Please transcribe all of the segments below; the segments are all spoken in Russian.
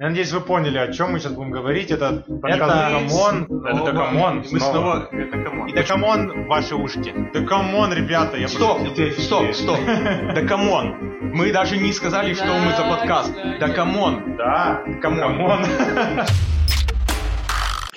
Я надеюсь, вы поняли, о чем мы сейчас будем говорить. Это подкаст Это- Докамон. Это Докамон. Мы снова. снова... Да come on. И Да come on в ваши ушки. Да come on, ребята, я Стоп, прошу. стоп, стоп. Да come on. Мы даже не сказали, что мы за подкаст. Да come on. Да, come on.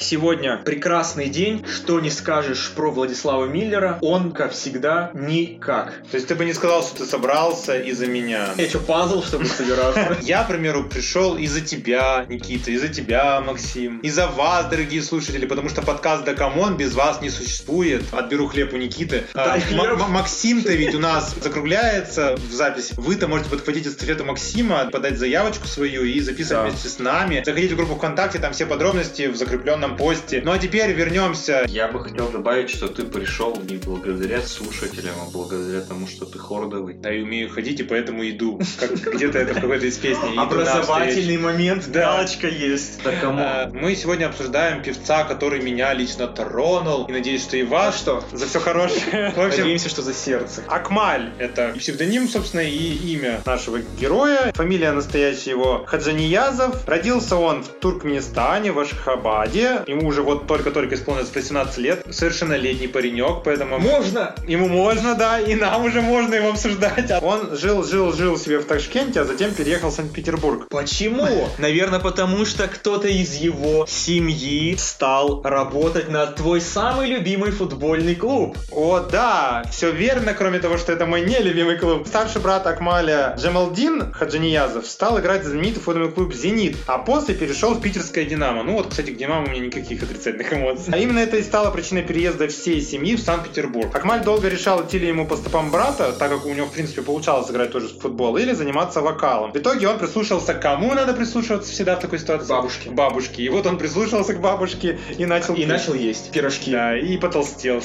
Сегодня прекрасный день, что не скажешь про Владислава Миллера, он, как всегда, никак. То есть ты бы не сказал, что ты собрался из-за меня. Я что, пазл, чтобы собираться? Я, к примеру, пришел из-за тебя, Никита, из-за тебя, Максим, из-за вас, дорогие слушатели, потому что подкаст «Да come on» без вас не существует. Отберу хлеб у Никиты. Максим-то ведь у нас закругляется в записи. Вы-то можете подхватить эстафету Максима, подать заявочку свою и записывать вместе с нами. Заходите в группу ВКонтакте, там все подробности в закрепленном посте. Ну а теперь вернемся. Я бы хотел добавить, что ты пришел не благодаря слушателям, а благодаря тому, что ты хордовый. Да, и умею ходить, и поэтому иду. Как где-то это в какой-то из песни. Образовательный момент, Да. галочка есть. Да кому? Э, Мы сегодня обсуждаем певца, который меня лично тронул. И надеюсь, что и А вас. что? За все хорошее. В общем, Надеемся, что за сердце. Акмаль — это псевдоним, собственно, и имя нашего героя. Фамилия настоящая его Хаджаниязов. Родился он в Туркменистане, в Ашхабаде. Ему уже вот только-только исполнилось 18 лет. Совершеннолетний паренек, поэтому... Можно? Ему можно, да, и нам уже можно его обсуждать. Он жил, жил, жил себе в Ташкенте, а затем переехал в Санкт-Петербург. Почему? Наверное, потому что кто-то из его семьи стал работать на твой самый любимый футбольный клуб. О, да, все верно, кроме того, что это мой нелюбимый клуб. Старший брат Акмаля Джамалдин Хаджаниязов стал играть в знаменитый футбольный клуб «Зенит», а после перешел в питерское «Динамо». Ну вот, кстати, к «Динамо» у меня никаких отрицательных эмоций. А именно это и стало причиной переезда всей семьи в Санкт-Петербург. Акмаль долго решал, идти ли ему по стопам брата, так как у него, в принципе, получалось играть тоже в футбол, или заниматься вокалом. В итоге он прислушался к кому надо прислушиваться всегда в такой ситуации? Бабушке. Бабушке. И вот он прислушался к бабушке и начал И начал есть пирожки. Да, и потолстел.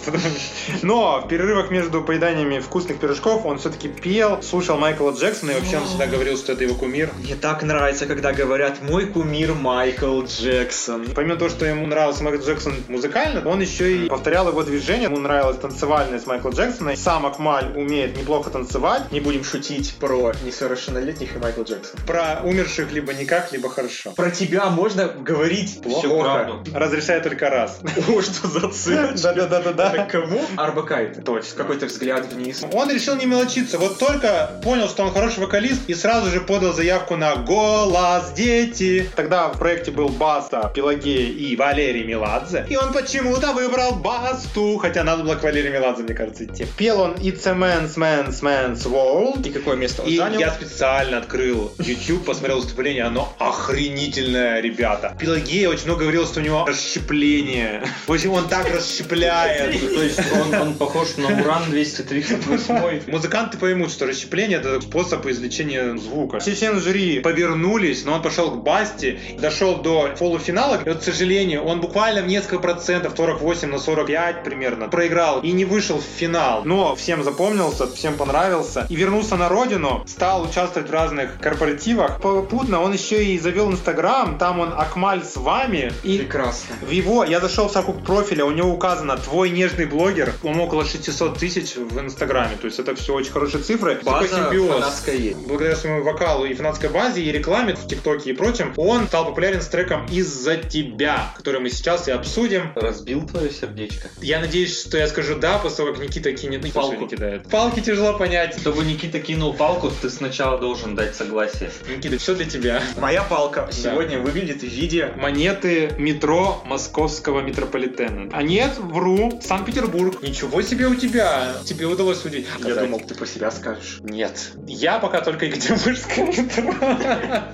Но в перерывах между поеданиями вкусных пирожков он все-таки пел, слушал Майкла Джексона, и вообще он всегда говорил, что это его кумир. Мне так нравится, когда говорят «мой кумир Майкл Джексон». Помимо того, что ему нравился Майкл Джексон музыкально, он еще и повторял его движение. Ему нравилась танцевальность Майкла Джексона. Сам Акмаль умеет неплохо танцевать. Не будем шутить про несовершеннолетних и Майкл Джексона. Про умерших либо никак, либо хорошо. Про тебя можно говорить плохо. правду. Разрешаю только раз. О, что за? Да-да-да-да-да. Это кому? Арбакайте. Точно. Какой-то взгляд вниз. Он решил не мелочиться. Вот только понял, что он хороший вокалист, и сразу же подал заявку на «Голос, дети». Тогда в проекте был Баста, Пелагея и Валерий Меладзе. И он почему-то выбрал Басту, хотя надо было к Валерию Меладзе, мне кажется, идти. Пел он «It's a man's, man's, man's world». И какое место он И занял? я специально открыл YouTube, посмотрел выступление, оно охренительное, ребята. Пелагея очень много говорила, что у него расщепление. В общем, он так расщепляет. То есть он, он похож на Уран 238. Музыканты поймут, что расщепление это способ извлечения звука. Все члены жюри повернулись, но он пошел к Басте, дошел до полуфинала. И вот, к сожалению, он буквально в несколько процентов, 48 на 45 примерно, проиграл и не вышел в финал. Но всем запомнился, всем понравился. И вернулся на родину, стал участвовать в разных корпоративах. Попутно он еще и завел Инстаграм, там он Акмаль с вами. И Прекрасно. в его, я зашел в строку профиля, у него указано «Твой нежный блогер». Он около 600 тысяч в Инстаграме. То есть это все очень хорошие цифры. Такой База симбиоз. фанатская есть. Благодаря своему вокалу и фанатской базе, и рекламе в ТикТоке и прочем, он стал популярен с треком «Из-за тебя», который мы сейчас и обсудим. Разбил твое сердечко. Я надеюсь, что я скажу «да», после того, как Никита кинет ну, Палку. не кидает. Палки тяжело понять. Чтобы Никита кинул палку, ты сначала должен дать согласие. Никита, все для тебя. Моя палка сегодня выглядит в виде... Монеты метро московского метрополитена. А нет, вру, Санкт-Петербург. Ничего себе у тебя. Тебе удалось судить. Я думал, ты про себя скажешь. Нет. Я пока только Екатеринбургское метро.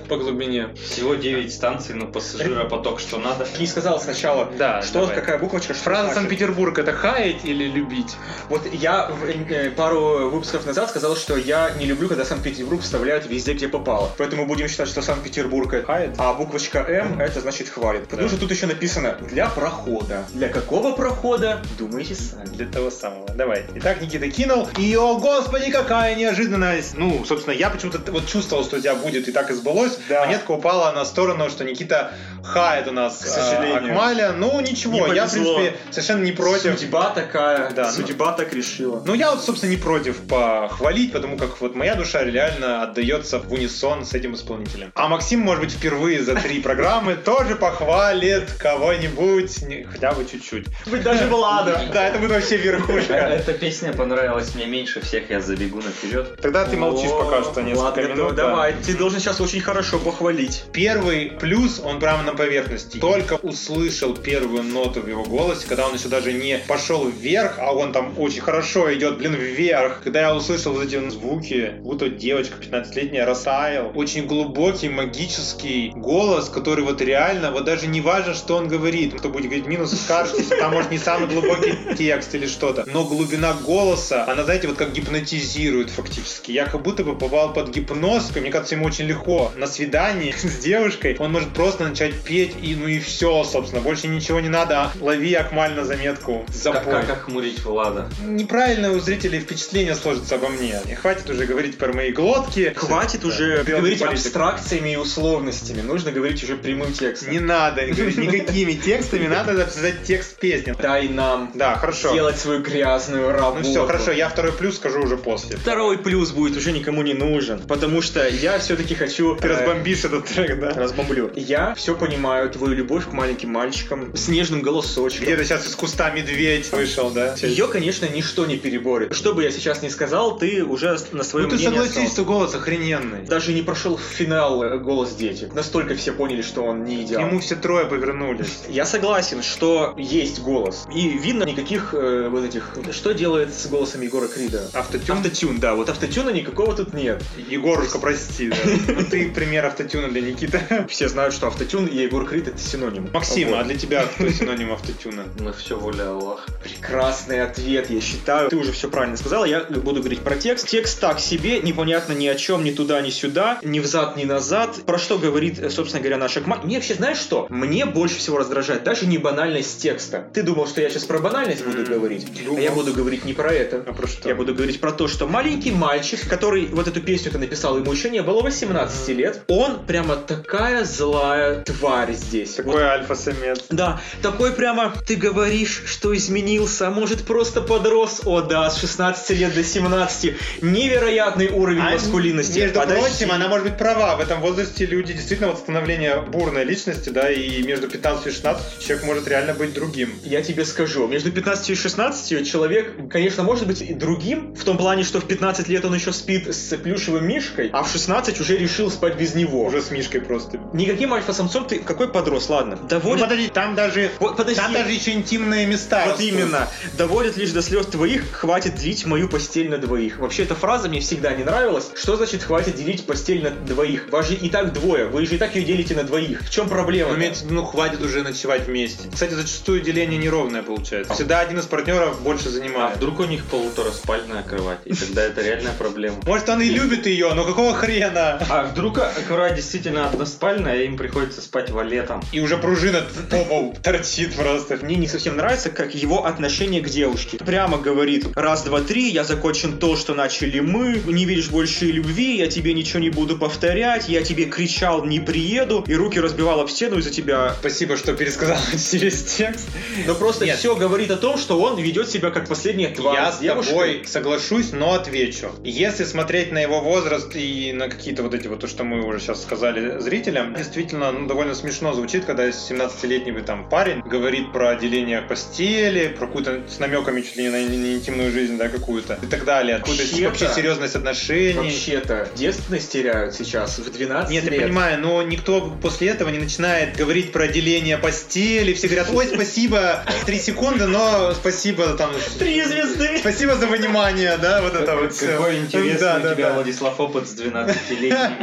По глубине. Всего 9 станций, но пассажиропоток что надо. Не сказал сначала, Да, что, давай. какая буквочка, что Фраза. Санкт-Петербург это хаять или любить? Вот я в- э, пару выпусков назад сказал, что я не люблю, когда Санкт-Петербург вставляют везде, где попало. Поэтому будем считать, что Санкт-Петербург это Хает? а буквочка М это значит хвалит. Потому Да. что тут еще написано для прохода. Для какого прохода? Думаете сами. Для того самого. Давай. Итак, Никита кинул. И, о господи, какая неожиданность. Ну, собственно, я почему-то вот чувствовал, что у тебя будет, и так и сбылось. Да. Монетка упала на сторону, что Никита хает у нас. К сожалению, сожалению. Акмаля. Ну, ничего, Не я, в принципе, совершенно не против. Судьба такая, Да, ну- судьба так решила. Ну, я вот, собственно, не против похвалить, потому как вот моя душа реально отдается в унисон с этим исполнителем. А Максим, может быть, впервые за три программы тоже похвалит кого-нибудь, не- хотя бы чуть-чуть. Быть даже Влада. Да, это будет вообще верхушка. Эта песня понравилась мне меньше всех, я забегу наперед. Тогда ты молчишь пока что несколько Ладно, минут. да. давай, ты должен сейчас очень хорошо похвалить. Первый плюс, он прямо на поверхности. Только услышал первую ноту в его голосе, когда он еще даже не пошел вверх, а он там очень хорошо идет, блин, вверх. Когда я услышал вот эти звуки, будто девочка 15-летняя растаял. Очень глубокий, магический голос, который вот реально, вот даже не важно, что он говорит. Кто будет говорить минусы, скажете, там может не самый глубокий текст или что-то. Но глубина голоса, она, знаете, вот как гипнотизирует фактически. Я как будто бы попал под гипноз. Мне кажется, ему очень легко на свидании с девушкой. Он может просто начать петь и ну и все, собственно. Больше ничего не надо. Лови Акмаль на заметку. Как, Запой. как охмурить Влада? Неправильно у зрителей впечатление сложится обо мне. И хватит уже говорить про мои глотки. Хватит уже Белый говорить политик. абстракциями и условностями. Нужно говорить уже прямым текстом. Не надо никакими текстами, надо записать текст песни. Дай нам Да, хорошо. сделать свою грязную работу. Ну все, хорошо, я второй плюс скажу уже после. Второй плюс будет уже никому не нужен, потому что я все-таки хочу... Ты э, разбомбишь этот трек, да? Разбомблю. Я все понимаю, твою любовь к маленьким мальчикам с нежным голосочком. Где-то сейчас из куста медведь вышел, да? Ее, конечно, ничто не переборет. Что бы я сейчас ни сказал, ты уже на своем Ну ты согласись, остался. что голос охрененный. Даже не прошел финал э, «Голос дети». Настолько все поняли, что он не идеал. нему все трое повернулись. Я согласен, что есть голос. И видно никаких э, вот этих... Что делает с голосом Егора Крида? Автотюн? Автотюн, да. Вот автотюна никакого тут нет. Егорушка, прости, да. Ну ты пример автотюна для Никиты. Все знают, что автотюн и Егор Крид это синоним. Максим, а для тебя кто синоним автотюна? На все воля Аллаха. Прекрасный ответ, я считаю. Ты уже все правильно сказал, я буду говорить про текст. Текст так себе, непонятно ни о чем, ни туда, ни сюда, ни взад, ни назад. Про что говорит, э, собственно говоря, наша команда. Мне вообще, знаешь что? Мне больше всего раздражает даже не банальность текста. Ты думал, что я сейчас про банальность буду говорить? А я буду говорить не про это. А про что? Я буду говорить про то, что маленький мальчик, который вот эту песню-то написал, ему еще не было 18 лет, он прямо такая злая тварь здесь. Вот Такой альфа-самец. да, такой прямо, ты говоришь, что изменился, а может просто подрос. О да, с 16 лет до 17. Невероятный уровень А, маскулинности. Между Подожди. прочим, она может быть права. В этом возрасте люди действительно вот становление бурной личности, да, и между 15 и 16 человек может реально быть другим. Я тебе скажу, между 15 и 16 человек, конечно, может быть и другим, в том плане, что в 15 лет он еще спит с плюшевым мишкой, а в 16 уже решил спать без него. Уже с Мишкой просто. Никаким альфа-самцом ты какой подрос, ладно. Ну Доводит... подожди, там даже, Вот подожди. там даже еще интимные места. Вот растут. именно. Доводит лишь до слез твоих, хватит делить мою постель на двоих. Вообще, эта фраза мне всегда не нравилась. Что значит хватит делить постель на двоих? Вас же и так двое, вы же и так ее делите на двоих. В чем проблема? Ну, имеется ну, хватит уже ночевать вместе. Кстати, зачастую деление неровное получается. Всегда один из партнеров больше А занимает. вдруг у них полутораспальная кровать, и тогда это реальная проблема. Может, он и любит ее, но какого хрена? А вдруг кровать действительно односпальная, и им приходится спать валетом? И уже пружина по полу торчит просто. Мне не совсем нравится, как его отношение к девушке. Прямо говорит, раз, два, три, я закончен то, что начали мы, не видишь больше любви, я тебе ничего не буду повторять, я тебе кричал, не приеду, и руки разбивал об стену из-за тебя. Спасибо, что пересказал через текст. Но просто Нет. все говорит о том, что он ведет себя как последняя тварь. Я с тобой соглашусь, но отвечу. Если смотреть на его возраст и на какие-то вот эти вот, то, что мы уже сейчас сказали зрителям, действительно, ну, довольно смешно звучит, когда 17-летний там парень говорит про деление постели, про какую-то с намеками чуть ли не на интимную жизнь, да, какую-то и так далее. Какую-то Вообще-то- вообще серьезность отношений. Вообще-то, девственность теряют сейчас в 12 Нет, лет. я понимаю, но никто после этого не начинает говорить про деление постели. Все говорят, ой, спасибо, три секунды, но спасибо там. Три звезды! Спасибо за внимание, да, вот это вот. всё. Какой интересный Да, у тебя, да. Владислав, опыт с 12-летним.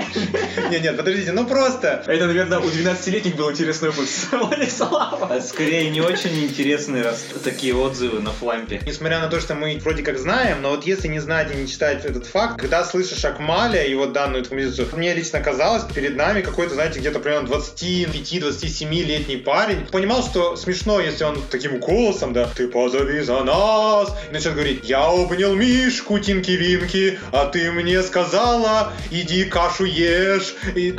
Нет, нет, подождите, ну просто. Это, наверное, у 12-летних был интересный опыт с Владиславом. А Скорее, не очень интересные раз такие отзывы на флампе. Несмотря на то, что мы вроде как знаем, но вот если не знать и не читать этот факт, когда слышишь Акмаля и вот данную композицию, мне лично казалось, перед нами какой-то, знаете, где-то примерно 25-27-летний парень понимал, что смешно, если он таким голосом, да, ты позови за нас, и начнет говорить, я обнял Мишку, Тинки-Винки, а ты мне сказала, иди кашу ешь. И,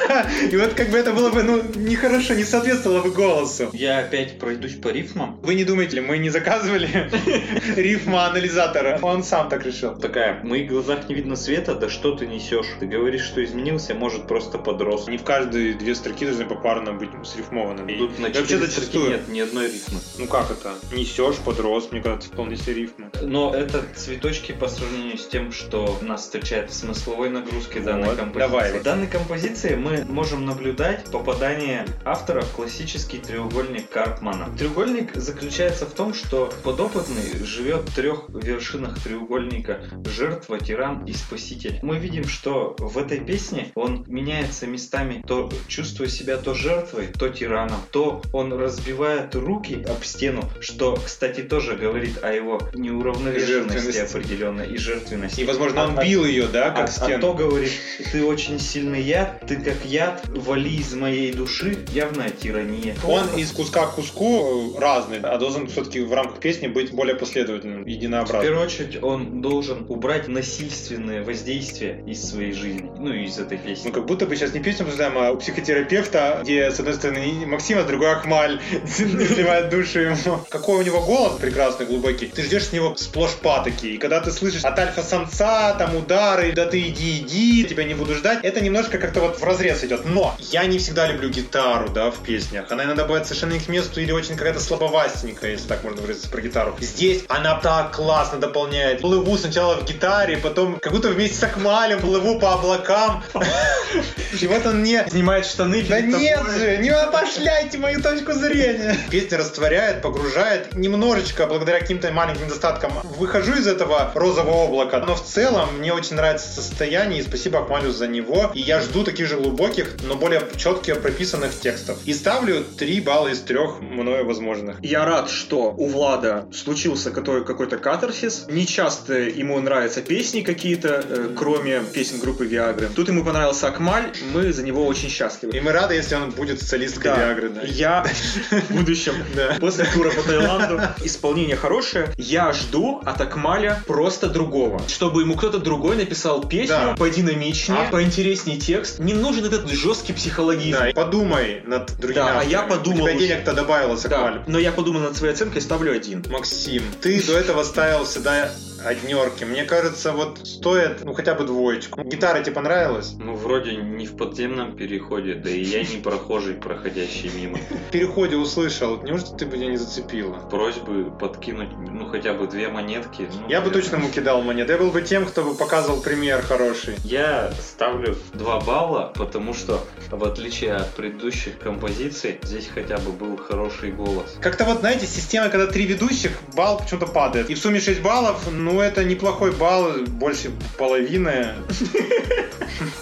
и вот как бы это было бы, ну, нехорошо, не с соответствовало бы голосу. Я опять пройдусь по рифмам. Вы не думаете ли, мы не заказывали рифма анализатора? Он сам так решил. Такая, в моих глазах не видно света, да что ты несешь? Ты говоришь, что изменился, может просто подрос. Не в каждые две строки должны попарно быть срифмованы. Тут на вообще зачастую. нет ни одной рифмы. Ну как это? Несешь, подрос, мне кажется, вполне себе рифмы. Но это цветочки по сравнению с тем, что нас встречает в смысловой нагрузке данной Вот, композиции. давай. В данной композиции мы можем наблюдать попадание автора в классический треугольник Карпмана. Треугольник заключается в том, что подопытный живет в трех вершинах треугольника жертва, тиран и спаситель. Мы видим, что в этой песне он меняется местами, то чувствуя себя то жертвой, то тираном, то он разбивает руки об стену, что, кстати, тоже говорит о его неуравновешенности определенной и жертвенности. И, возможно, он А- бил ее, да, а, как а стену. то говорит, ты очень сильный яд, ты как яд, вали из моей души, явная тирания. Он из куска к куску э, разный, а должен все-таки в рамках песни быть более последовательным, В единообразным. первую очередь он должен убрать насильственное воздействие из своей жизни, ну и из этой песни. Ну, как будто бы сейчас не песню обсуждаем, а у психотерапевта, где, с одной стороны, Максим, а с другой Ахмаль изливает душу ему. Какой у него голос прекрасный, глубокий. Ты ждешь с него сплошь патоки. И когда ты слышишь от альфа-самца, там, удары, да ты иди, иди, тебя не буду ждать, это немножко как-то вот в разрез идет. Но я не всегда люблю гитару, да, в песнях. Она иногда бывает совершенно не к месту или очень какая-то слабовастенькая, если так можно выразиться про гитару. Здесь она так классно дополняет. Плыву сначала в гитаре, потом как будто вместе с Акмалем плыву по облакам. И вот он не... Снимает штаны Да нет тобой. же, не опошляйте мою точку зрения. Песня растворяет, погружает. Немножечко, благодаря каким-то маленьким недостаткам, выхожу из этого розового облака. Но в целом мне очень нравится состояние, и спасибо Акмалю за него. И я жду таких же глубоких, но более четких прописанных текстов. И ставлю 3 балла из 3 мною возможных. Я рад, что у Влада случился какой- какой-то катарсис. Не часто ему нравятся песни какие-то, э, кроме песен группы Виагры. Тут ему понравился Акмаль, мы за него очень счастливы. И мы рады, если он будет социалисткой Да. Виагры. Да. Я в будущем, после тура по Таиланду, исполнение хорошее. Я жду от Акмаля просто другого. Чтобы ему кто-то другой написал песню подинамичнее, А? поинтереснее текст. Не нужен этот жесткий психологизм. Да, подумай над другими Да, а я подумал У тебя денег-то добавилось, Акмаль. но я подумал над своей оценкой, ставлю один. Максим, ты до этого ставил всегда однерки. Мне кажется, вот стоит, ну, хотя бы двоечку. Гитара тебе понравилась? Ну, вроде не в подземном переходе, да и я не прохожий, проходящий мимо. В переходе услышал. Неужто ты бы меня не зацепила? Просьбы подкинуть, ну, хотя бы две монетки. ну, Я бы точно ему кидал монет. Я был бы тем, кто бы показывал пример хороший. Я ставлю 2 балла, потому что, в отличие от предыдущих композиций, здесь хотя бы был хороший голос. Как-то вот, знаете, система, когда три ведущих, балл почему-то падает. И в сумме 6 баллов, ну, это неплохой балл, больше половины.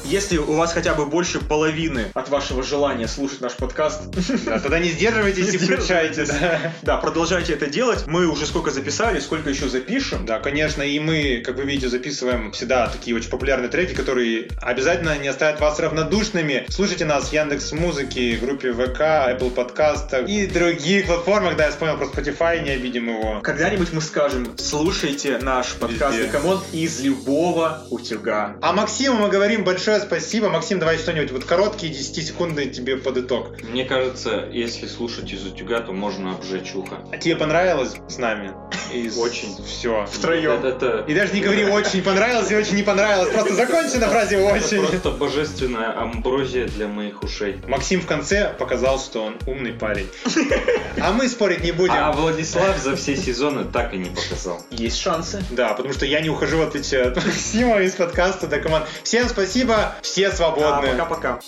Если у вас хотя бы больше половины от вашего желания слушать наш подкаст, Да, тогда не сдерживайтесь Не и включайте, да. да, продолжайте это делать. Мы уже сколько записали, сколько еще запишем. Да, конечно, и мы, как вы видите, записываем всегда такие очень популярные треки, которые обязательно не оставят вас равнодушными. Слушайте нас в Яндекс Музыке, группе ВК, Apple подкастах и других платформах. Да, я вспомнил про Spotify, не обидим его. Когда-нибудь мы скажем, слушайте наш подкаст Везде. Come on из любого утюга. А Максиму мы говорим большое спасибо. Максим, давай что-нибудь, вот короткие 10 секунды тебе под итог. Мне кажется, если слушать из утюга, то можно обжечь ухо. А тебе понравилось с нами? Из... Очень. Все. Втроем. Это, это- И даже не говори очень понравилось и очень не понравилось. Просто закончи на фразе это очень. просто божественная амброзия для моих ушей. Максим в конце показал, что он умный парень. А мы спорить не будем. А Владислав за все сезоны так и не показал. Есть шансы. Да, потому что я не ухожу, в отличие от Максима из подкаста до команд. Всем спасибо, все А, свободны. Пока-пока.